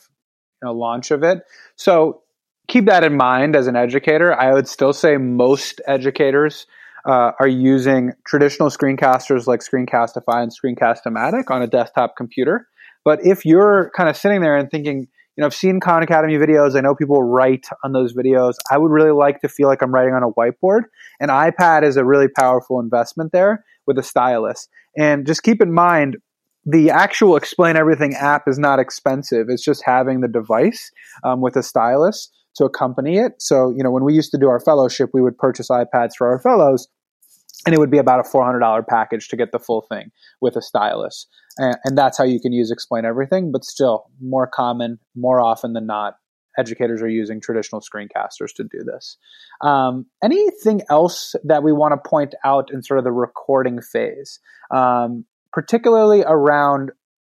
you know, launch of it. So keep that in mind as an educator. I would still say most educators uh, are using traditional screencasters like Screencastify and Screencast-O-Matic on a desktop computer. But if you're kind of sitting there and thinking, you know, I've seen Khan Academy videos. I know people write on those videos. I would really like to feel like I'm writing on a whiteboard. An iPad is a really powerful investment there with a stylus. And just keep in mind, the actual Explain Everything app is not expensive. It's just having the device um, with a stylus to accompany it. So, you know, when we used to do our fellowship, we would purchase iPads for our fellows and it would be about a $400 package to get the full thing with a stylus. And, and, that's how you can use explain everything but still more common more often than not educators are using traditional screencasters to do this. Um, anything else that we want to point out in sort of the recording phase? Um, particularly around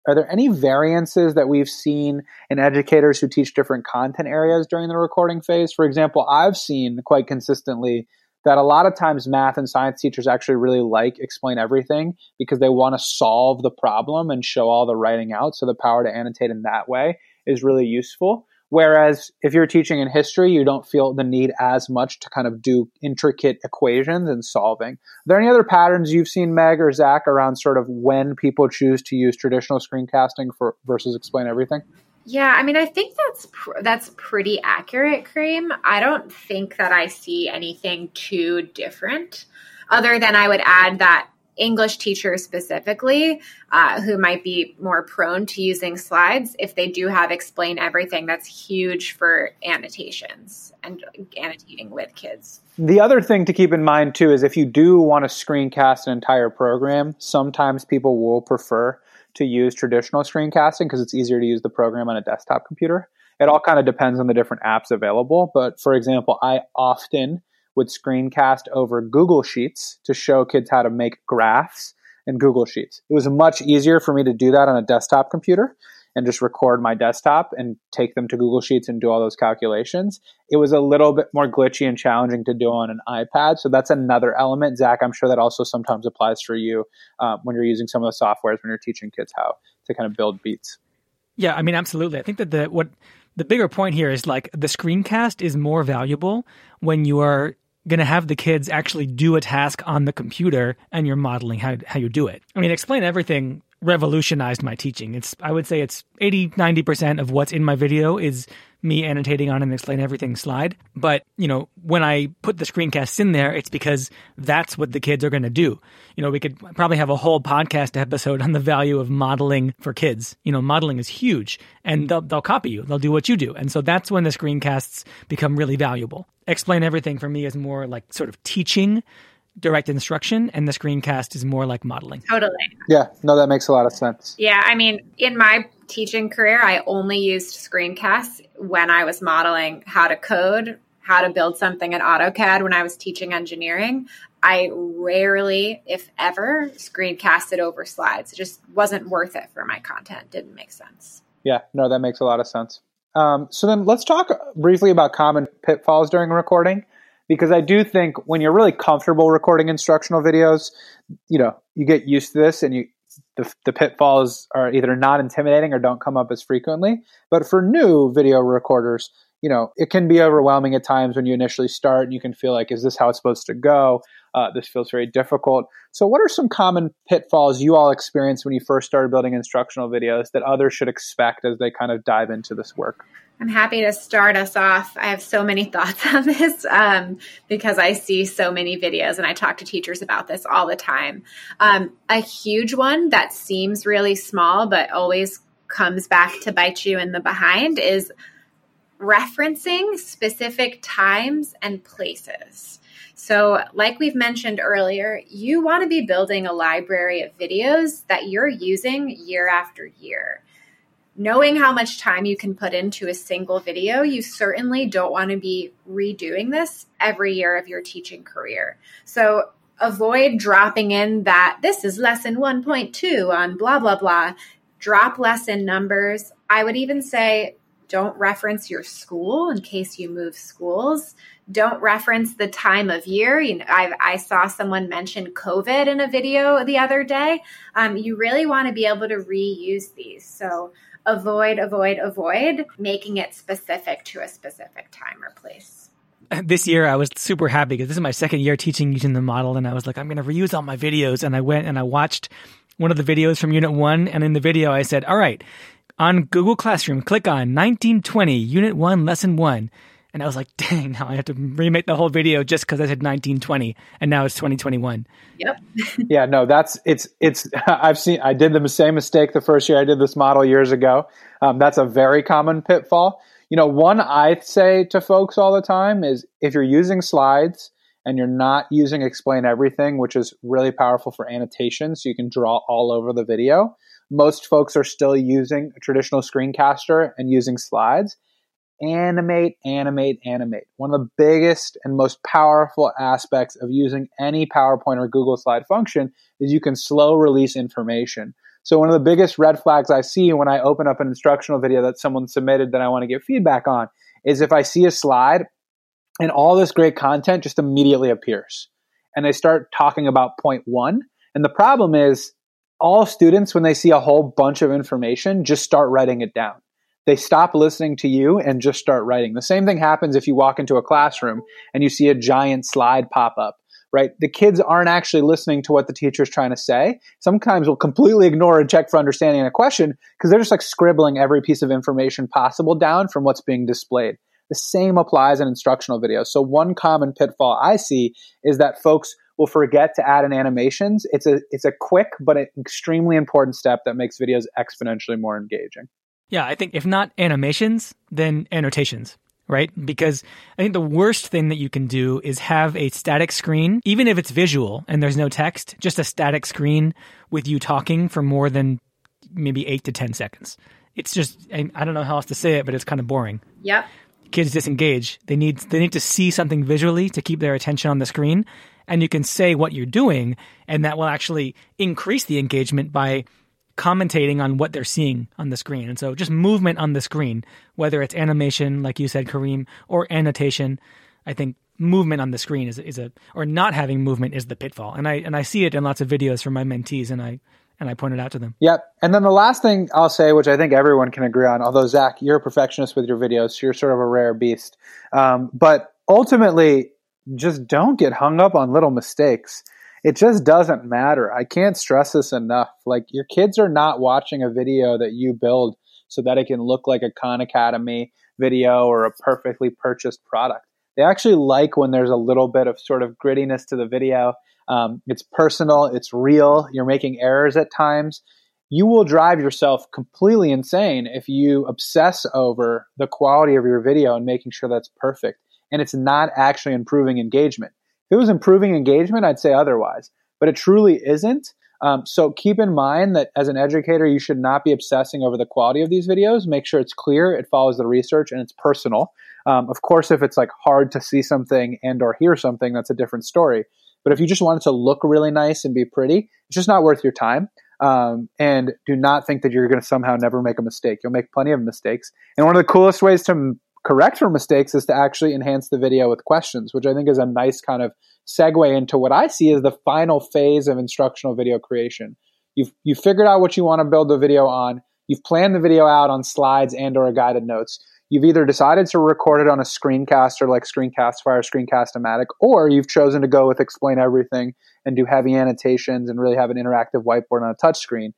are there any variances that we've seen in educators who teach different content areas during the recording phase for example i've seen quite consistently that a lot of times math and science teachers actually really like explain everything because they want to solve the problem and show all the writing out. So the power to annotate in that way is really useful. Whereas if you're teaching in history, you don't feel the need as much to kind of do intricate equations and solving. Are there any other patterns you've seen, Meg or Zach, around sort of when people choose to use traditional screencasting for versus explain everything? Yeah, I mean, I think that's pr- that's pretty accurate, Kareem. I don't think that I see anything too different, other than I would add that English teachers specifically, uh, who might be more prone to using slides, if they do have explain everything, that's huge for annotations and annotating with kids. The other thing to keep in mind too is if you do want to screencast an entire program, sometimes people will prefer to use traditional screencasting because it's easier to use the program on a desktop computer. It all kind of depends on the different apps available. But for example, I often would screencast over Google Sheets to show kids how to make graphs in Google Sheets. It was much easier for me to do that on a desktop computer and just record my desktop and take them to Google Sheets and do all those calculations. It was a little bit more glitchy and challenging to do on an iPad. So that's another element. Zach, I'm sure that also sometimes applies for you uh, when you're using some of the softwares when you're teaching kids how to kind of build beats. Yeah, I mean, absolutely. I think that the what the bigger point here is like the screencast is more valuable when you are going to have the kids actually do a task on the computer and you're modeling how, how you do it. I mean, explain everything revolutionized my teaching. It's I would say it's 80 90% of what's in my video is me annotating on an explain everything slide. But, you know, when I put the screencasts in there, it's because that's what the kids are going to do. You know, we could probably have a whole podcast episode on the value of modeling for kids. You know, modeling is huge and they'll, they'll copy you. They'll do what you do. And so that's when the screencasts become really valuable. Explain everything for me is more like sort of teaching direct instruction and the screencast is more like modeling. Totally. Yeah, no, that makes a lot of sense. Yeah, I mean, in my teaching career, I only used screencasts when I was modeling how to code, how to build something in AutoCAD when I was teaching engineering. I rarely, if ever, screencasted over slides. It just wasn't worth it for my content. Didn't make sense. Yeah, no, that makes a lot of sense. Um, so then let's talk briefly about common pitfalls during recording because I do think when you're really comfortable recording instructional videos, you know, you get used to this and you the, the pitfalls are either not intimidating or don't come up as frequently. But for new video recorders, you know, it can be overwhelming at times when you initially start and you can feel like, is this how it's supposed to go? Uh, this feels very difficult. So, what are some common pitfalls you all experienced when you first started building instructional videos that others should expect as they kind of dive into this work? I'm happy to start us off. I have so many thoughts on this um, because I see so many videos and I talk to teachers about this all the time. Um, a huge one that seems really small but always comes back to bite you in the behind is referencing specific times and places. So, like we've mentioned earlier, you want to be building a library of videos that you're using year after year knowing how much time you can put into a single video, you certainly don't want to be redoing this every year of your teaching career. So avoid dropping in that this is lesson 1.2 on blah, blah, blah. Drop lesson numbers. I would even say don't reference your school in case you move schools. Don't reference the time of year. You know, I, I saw someone mention COVID in a video the other day. Um, you really want to be able to reuse these. So avoid, avoid, avoid making it specific to a specific time or place. This year, I was super happy because this is my second year teaching using the model, and I was like, I'm going to reuse all my videos. And I went and I watched one of the videos from Unit 1, and in the video, I said, All right, on Google Classroom, click on 1920, Unit 1, Lesson 1. And I was like, dang, now I have to remake the whole video just because I said 1920 and now it's 2021. Yep. yeah, no, that's it's it's I've seen I did the same mistake the first year I did this model years ago. Um, that's a very common pitfall. You know, one I say to folks all the time is if you're using slides and you're not using explain everything, which is really powerful for annotation, so you can draw all over the video. Most folks are still using a traditional screencaster and using slides animate, animate, animate. One of the biggest and most powerful aspects of using any PowerPoint or Google Slide function is you can slow release information. So one of the biggest red flags I see when I open up an instructional video that someone submitted that I want to get feedback on is if I see a slide and all this great content just immediately appears and they start talking about point one. And the problem is all students, when they see a whole bunch of information, just start writing it down they stop listening to you and just start writing. The same thing happens if you walk into a classroom and you see a giant slide pop up, right? The kids aren't actually listening to what the teacher is trying to say. Sometimes we'll completely ignore and check for understanding a question because they're just like scribbling every piece of information possible down from what's being displayed. The same applies in instructional videos. So one common pitfall I see is that folks will forget to add in animations. It's a it's a quick but an extremely important step that makes videos exponentially more engaging. Yeah, I think if not animations, then annotations, right? Because I think the worst thing that you can do is have a static screen, even if it's visual and there's no text, just a static screen with you talking for more than maybe eight to 10 seconds. It's just, I don't know how else to say it, but it's kind of boring. Yep. Kids disengage. They need, they need to see something visually to keep their attention on the screen. And you can say what you're doing, and that will actually increase the engagement by commentating on what they're seeing on the screen. And so just movement on the screen, whether it's animation, like you said, Kareem, or annotation, I think movement on the screen is, is a, or not having movement is the pitfall. And I, and I see it in lots of videos from my mentees and I, and I point it out to them. Yep. And then the last thing I'll say, which I think everyone can agree on, although Zach, you're a perfectionist with your videos, so you're sort of a rare beast. Um, but ultimately, just don't get hung up on little mistakes it just doesn't matter. I can't stress this enough. Like your kids are not watching a video that you build so that it can look like a Khan Academy video or a perfectly purchased product. They actually like when there's a little bit of sort of grittiness to the video. Um, it's personal, it's real. You're making errors at times. You will drive yourself completely insane if you obsess over the quality of your video and making sure that's perfect. And it's not actually improving engagement it was improving engagement, I'd say otherwise, but it truly isn't. Um, so keep in mind that as an educator, you should not be obsessing over the quality of these videos. Make sure it's clear, it follows the research, and it's personal. Um, of course, if it's like hard to see something and or hear something, that's a different story. But if you just want it to look really nice and be pretty, it's just not worth your time. Um, and do not think that you're going to somehow never make a mistake. You'll make plenty of mistakes. And one of the coolest ways to correct for mistakes is to actually enhance the video with questions, which I think is a nice kind of segue into what I see as the final phase of instructional video creation. You've you figured out what you want to build the video on. You've planned the video out on slides and or guided notes. You've either decided to record it on a screencaster like Screencastify or Screencast-O-Matic, or you've chosen to go with explain everything and do heavy annotations and really have an interactive whiteboard on a touchscreen.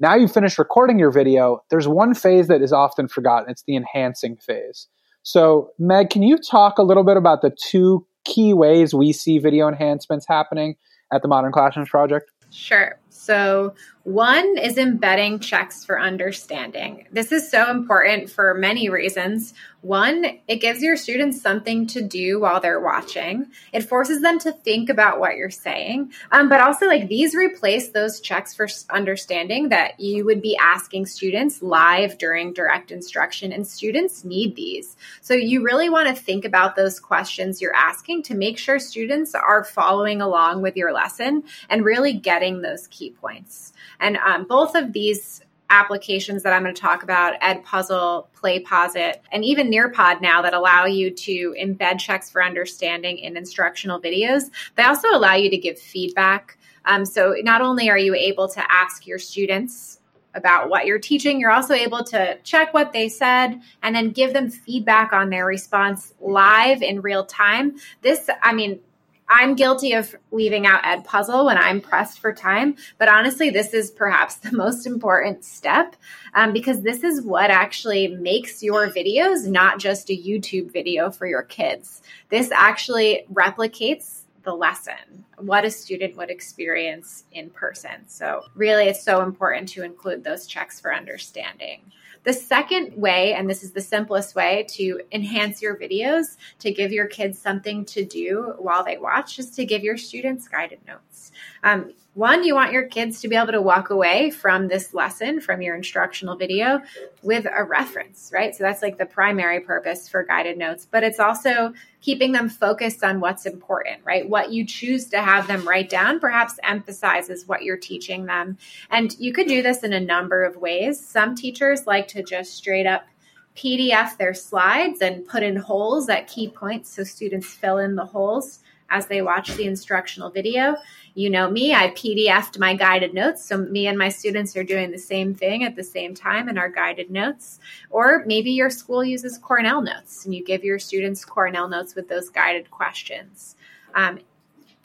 Now you've finished recording your video. There's one phase that is often forgotten. It's the enhancing phase. So, Meg, can you talk a little bit about the two key ways we see video enhancements happening at the Modern Classrooms Project? Sure. So, one is embedding checks for understanding. This is so important for many reasons. One, it gives your students something to do while they're watching. It forces them to think about what you're saying. Um, but also, like these replace those checks for understanding that you would be asking students live during direct instruction, and students need these. So, you really want to think about those questions you're asking to make sure students are following along with your lesson and really getting those key points. And um, both of these applications that I'm going to talk about, Edpuzzle, PlayPosit, and even Nearpod now that allow you to embed checks for understanding in instructional videos. They also allow you to give feedback. Um, so not only are you able to ask your students about what you're teaching, you're also able to check what they said and then give them feedback on their response live in real time. This, I mean, I'm guilty of leaving out Edpuzzle when I'm pressed for time, but honestly, this is perhaps the most important step um, because this is what actually makes your videos not just a YouTube video for your kids. This actually replicates the lesson, what a student would experience in person. So, really, it's so important to include those checks for understanding. The second way, and this is the simplest way to enhance your videos, to give your kids something to do while they watch, is to give your students guided notes. Um, one, you want your kids to be able to walk away from this lesson, from your instructional video, with a reference, right? So that's like the primary purpose for guided notes, but it's also keeping them focused on what's important, right? What you choose to have them write down perhaps emphasizes what you're teaching them. And you could do this in a number of ways. Some teachers like to just straight up PDF their slides and put in holes at key points so students fill in the holes as they watch the instructional video. You know me, I PDFed my guided notes. So me and my students are doing the same thing at the same time in our guided notes. Or maybe your school uses Cornell notes and you give your students Cornell notes with those guided questions. Um,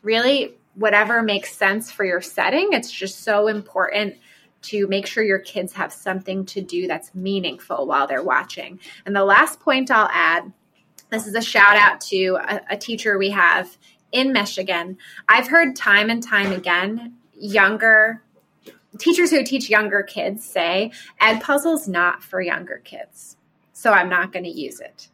really, whatever makes sense for your setting, it's just so important to make sure your kids have something to do that's meaningful while they're watching. And the last point I'll add this is a shout out to a, a teacher we have in Michigan, I've heard time and time again younger teachers who teach younger kids say Edpuzzle's not for younger kids, so I'm not going to use it.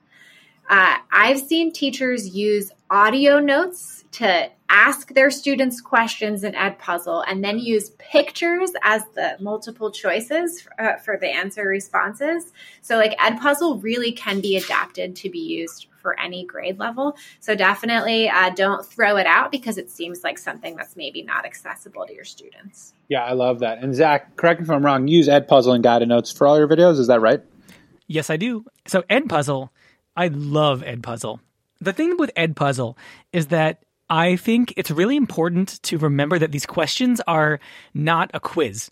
Uh, I've seen teachers use audio notes to ask their students questions in Edpuzzle and then use pictures as the multiple choices for, uh, for the answer responses. So, like, Edpuzzle really can be adapted to be used for any grade level. So definitely uh, don't throw it out because it seems like something that's maybe not accessible to your students. Yeah, I love that. And Zach, correct me if I'm wrong, use Edpuzzle and guided notes for all your videos. Is that right? Yes, I do. So Edpuzzle, I love Edpuzzle. The thing with Edpuzzle is that I think it's really important to remember that these questions are not a quiz.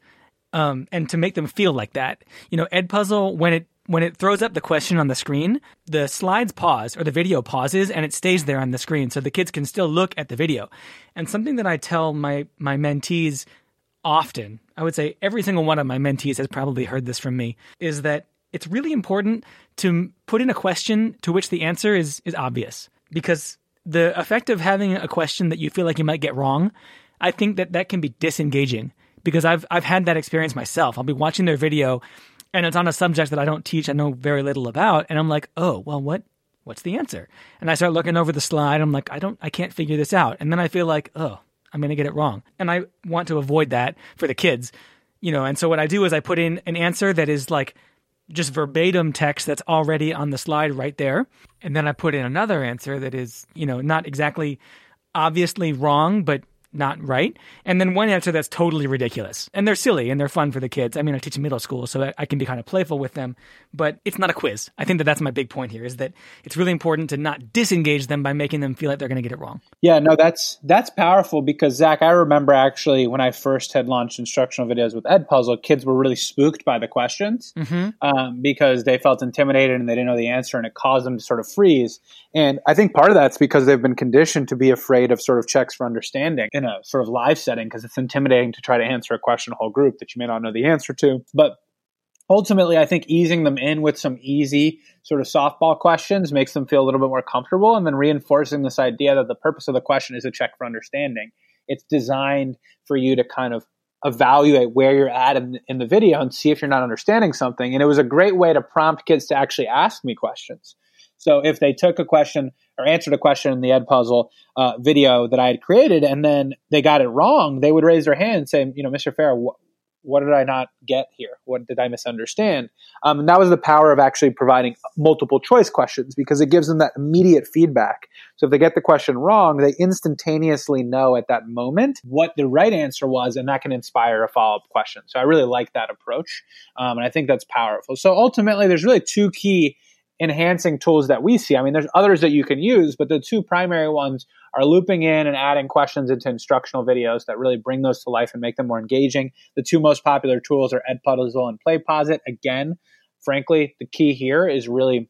Um, and to make them feel like that. You know, Edpuzzle, when it when it throws up the question on the screen, the slides pause or the video pauses and it stays there on the screen so the kids can still look at the video. And something that I tell my my mentees often, I would say every single one of my mentees has probably heard this from me, is that it's really important to put in a question to which the answer is is obvious because the effect of having a question that you feel like you might get wrong, I think that that can be disengaging because I've I've had that experience myself. I'll be watching their video and it's on a subject that I don't teach, I know very little about, and I'm like, oh, well, what, what's the answer? And I start looking over the slide. I'm like, I don't, I can't figure this out, and then I feel like, oh, I'm going to get it wrong, and I want to avoid that for the kids, you know. And so what I do is I put in an answer that is like just verbatim text that's already on the slide right there, and then I put in another answer that is, you know, not exactly obviously wrong, but not right, and then one answer that's totally ridiculous. And they're silly and they're fun for the kids. I mean, I teach middle school, so I can be kind of playful with them, but it's not a quiz. I think that that's my big point here is that it's really important to not disengage them by making them feel like they're going to get it wrong. Yeah, no, that's that's powerful because Zach, I remember actually when I first had launched instructional videos with Edpuzzle, kids were really spooked by the questions mm-hmm. um, because they felt intimidated and they didn't know the answer, and it caused them to sort of freeze. And I think part of that's because they've been conditioned to be afraid of sort of checks for understanding in a sort of live setting because it's intimidating to try to answer a question a whole group that you may not know the answer to. But ultimately, I think easing them in with some easy sort of softball questions makes them feel a little bit more comfortable and then reinforcing this idea that the purpose of the question is a check for understanding. It's designed for you to kind of evaluate where you're at in, in the video and see if you're not understanding something. And it was a great way to prompt kids to actually ask me questions. So if they took a question or answered a question in the Edpuzzle uh, video that I had created, and then they got it wrong, they would raise their hand and say, you know, Mr. Farah, wh- what did I not get here? What did I misunderstand? Um, and that was the power of actually providing multiple choice questions because it gives them that immediate feedback. So if they get the question wrong, they instantaneously know at that moment what the right answer was, and that can inspire a follow up question. So I really like that approach, um, and I think that's powerful. So ultimately, there's really two key enhancing tools that we see. I mean, there's others that you can use, but the two primary ones are looping in and adding questions into instructional videos that really bring those to life and make them more engaging. The two most popular tools are Edpuzzle and PlayPosit. Again, frankly, the key here is really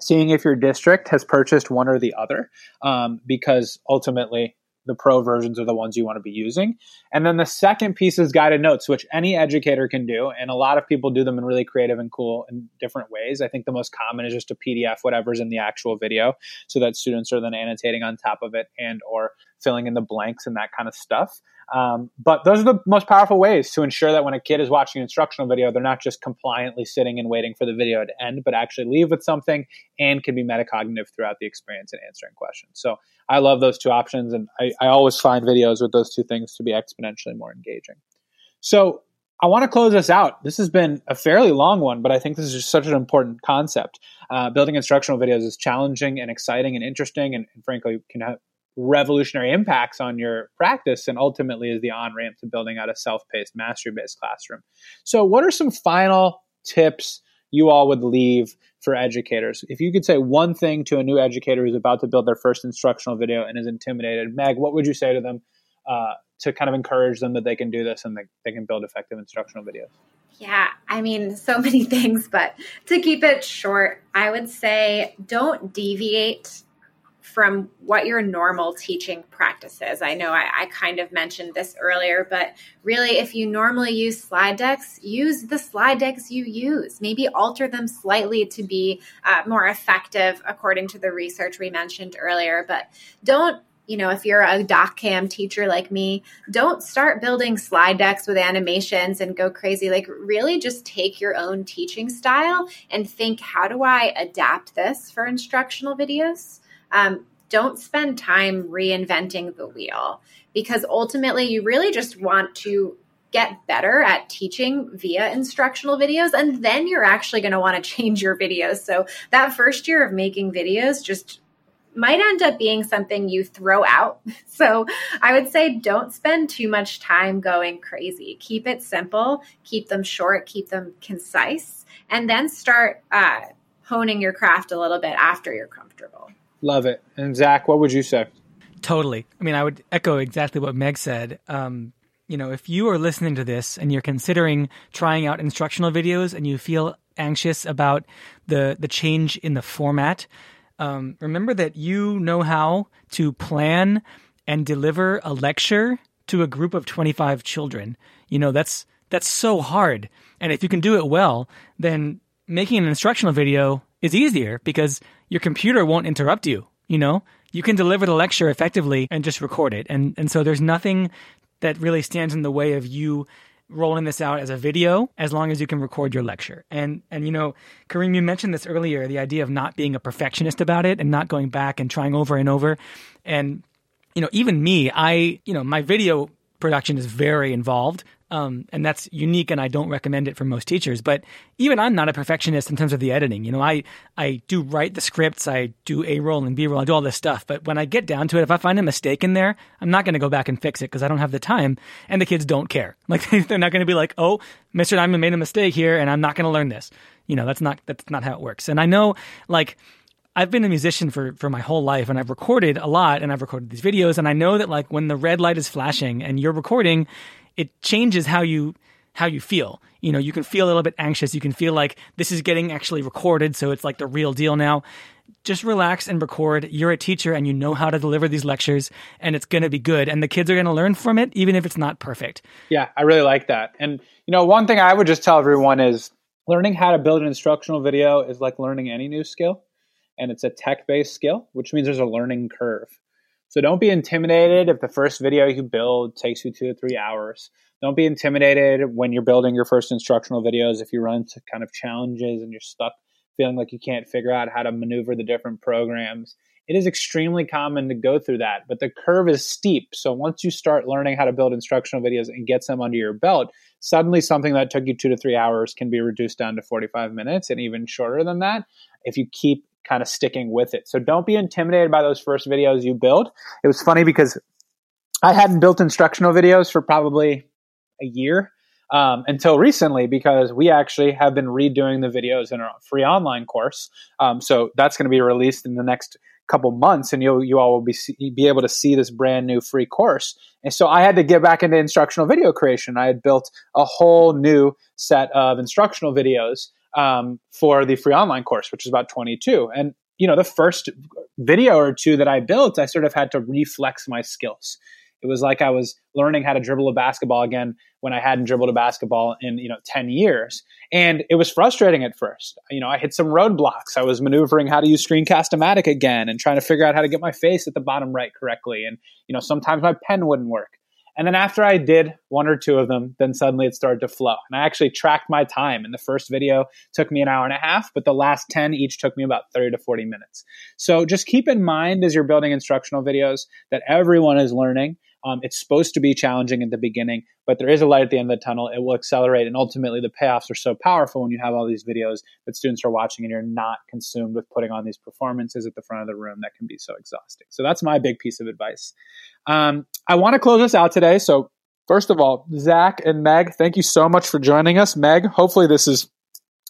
seeing if your district has purchased one or the other, um, because ultimately the pro versions are the ones you want to be using. And then the second piece is guided notes, which any educator can do. And a lot of people do them in really creative and cool and different ways. I think the most common is just a PDF, whatever's in the actual video, so that students are then annotating on top of it and or filling in the blanks and that kind of stuff. Um, but those are the most powerful ways to ensure that when a kid is watching an instructional video, they're not just compliantly sitting and waiting for the video to end, but actually leave with something and can be metacognitive throughout the experience and answering questions. So I love those two options, and I, I always find videos with those two things to be exponentially more engaging. So I want to close this out. This has been a fairly long one, but I think this is just such an important concept. Uh, building instructional videos is challenging and exciting and interesting, and, and frankly, can revolutionary impacts on your practice and ultimately is the on ramp to building out a self paced, mastery based classroom. So, what are some final tips you all would leave for educators? If you could say one thing to a new educator who's about to build their first instructional video and is intimidated, Meg, what would you say to them uh, to kind of encourage them that they can do this and they, they can build effective instructional videos? Yeah, I mean, so many things, but to keep it short, I would say don't deviate from what your normal teaching practice is. I know I, I, kind of mentioned this earlier, but really, if you normally use slide decks, use the slide decks you use. Maybe alter them slightly to be uh, more effective according to the research we mentioned earlier, but don't you know, if you're a doc cam teacher like me, don't start building slide decks with animations and go crazy. Like, really just take your own teaching style and think, how do I adapt this for instructional videos? Um, don't spend time reinventing the wheel because ultimately you really just want to get better at teaching via instructional videos and then you're actually going to want to change your videos. So that first year of making videos just might end up being something you throw out. So i would say don't spend too much time going crazy. Keep it simple keep them short keep them concise and then start uh, honing your craft a little bit after you're comfortable Love it. And Zach, what would you say? Totally. I mean, I would echo exactly what Meg said. Um, you know, if you are listening to this and you're considering trying out instructional videos and you feel anxious about the the change in the format, um, remember that you know how to plan and deliver a lecture to a group of 25 children. You know, that's that's so hard. And if you can do it well, then making an instructional video is easier because your computer won't interrupt you. You know, you can deliver the lecture effectively and just record it. And and so there's nothing that really stands in the way of you rolling this out as a video as long as you can record your lecture. And and you know, Kareem, you mentioned this earlier, the idea of not being a perfectionist about it and not going back and trying over and over. And you know, even me, I, you know, my video production is very involved. Um, and that's unique, and I don't recommend it for most teachers. But even I'm not a perfectionist in terms of the editing. You know, I I do write the scripts, I do A roll and B roll, I do all this stuff. But when I get down to it, if I find a mistake in there, I'm not going to go back and fix it because I don't have the time, and the kids don't care. Like they're not going to be like, "Oh, Mr. Diamond made a mistake here, and I'm not going to learn this." You know, that's not that's not how it works. And I know, like. I've been a musician for, for my whole life and I've recorded a lot and I've recorded these videos and I know that like when the red light is flashing and you're recording, it changes how you how you feel. You know, you can feel a little bit anxious. You can feel like this is getting actually recorded, so it's like the real deal now. Just relax and record. You're a teacher and you know how to deliver these lectures, and it's going to be good. And the kids are going to learn from it, even if it's not perfect. Yeah, I really like that. And, you know, one thing I would just tell everyone is learning how to build an instructional video is like learning any new skill, and it's a tech based skill, which means there's a learning curve. So don't be intimidated if the first video you build takes you two to three hours. Don't be intimidated when you're building your first instructional videos if you run into kind of challenges and you're stuck feeling like you can't figure out how to maneuver the different programs. It is extremely common to go through that, but the curve is steep. So once you start learning how to build instructional videos and get them under your belt, suddenly something that took you two to three hours can be reduced down to 45 minutes and even shorter than that if you keep kind of sticking with it. So don't be intimidated by those first videos you build. It was funny because I hadn't built instructional videos for probably a year um, until recently because we actually have been redoing the videos in our free online course. Um, so that's going to be released in the next couple months, and you you all will be be able to see this brand new free course. And so I had to get back into instructional video creation. I had built a whole new set of instructional videos um, for the free online course, which is about 22. And you know, the first video or two that I built, I sort of had to reflex my skills. It was like I was learning how to dribble a basketball again when I hadn't dribbled a basketball in, you know, 10 years. And it was frustrating at first. You know, I hit some roadblocks. I was maneuvering how to use Screencast-O-Matic again and trying to figure out how to get my face at the bottom right correctly. And, you know, sometimes my pen wouldn't work. And then after I did one or two of them, then suddenly it started to flow. And I actually tracked my time. And the first video took me an hour and a half, but the last 10 each took me about 30 to 40 minutes. So just keep in mind as you're building instructional videos that everyone is learning um, it's supposed to be challenging at the beginning, but there is a light at the end of the tunnel. It will accelerate, and ultimately, the payoffs are so powerful when you have all these videos that students are watching, and you're not consumed with putting on these performances at the front of the room that can be so exhausting. So that's my big piece of advice. Um, I want to close us out today. So first of all, Zach and Meg, thank you so much for joining us. Meg, hopefully this is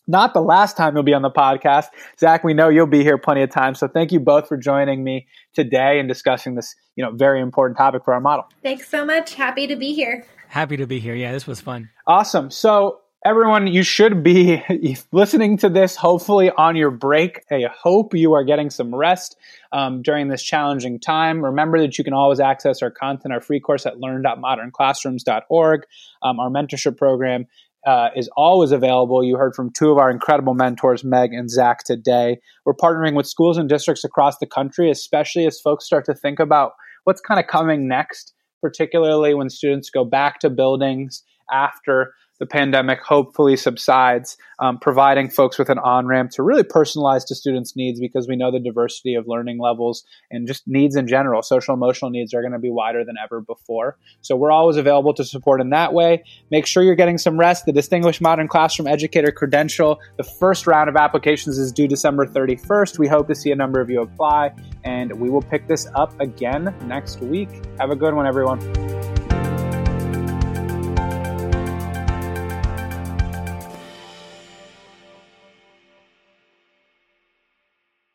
not the last time you'll be on the podcast. Zach, we know you'll be here plenty of times. So thank you both for joining me today and discussing this, you know, very important topic for our model. Thanks so much. Happy to be here. Happy to be here. Yeah, this was fun. Awesome. So everyone, you should be listening to this hopefully on your break. I hope you are getting some rest um, during this challenging time. Remember that you can always access our content, our free course at learn.modernclassrooms.org, um, our mentorship program uh, is always available. You heard from two of our incredible mentors, Meg and Zach, today. We're partnering with schools and districts across the country, especially as folks start to think about what's kind of coming next, particularly when students go back to buildings after the pandemic hopefully subsides, um, providing folks with an on ramp to really personalize to students' needs because we know the diversity of learning levels and just needs in general, social emotional needs are going to be wider than ever before. So we're always available to support in that way. Make sure you're getting some rest. The Distinguished Modern Classroom Educator credential, the first round of applications is due December 31st. We hope to see a number of you apply, and we will pick this up again next week. Have a good one, everyone.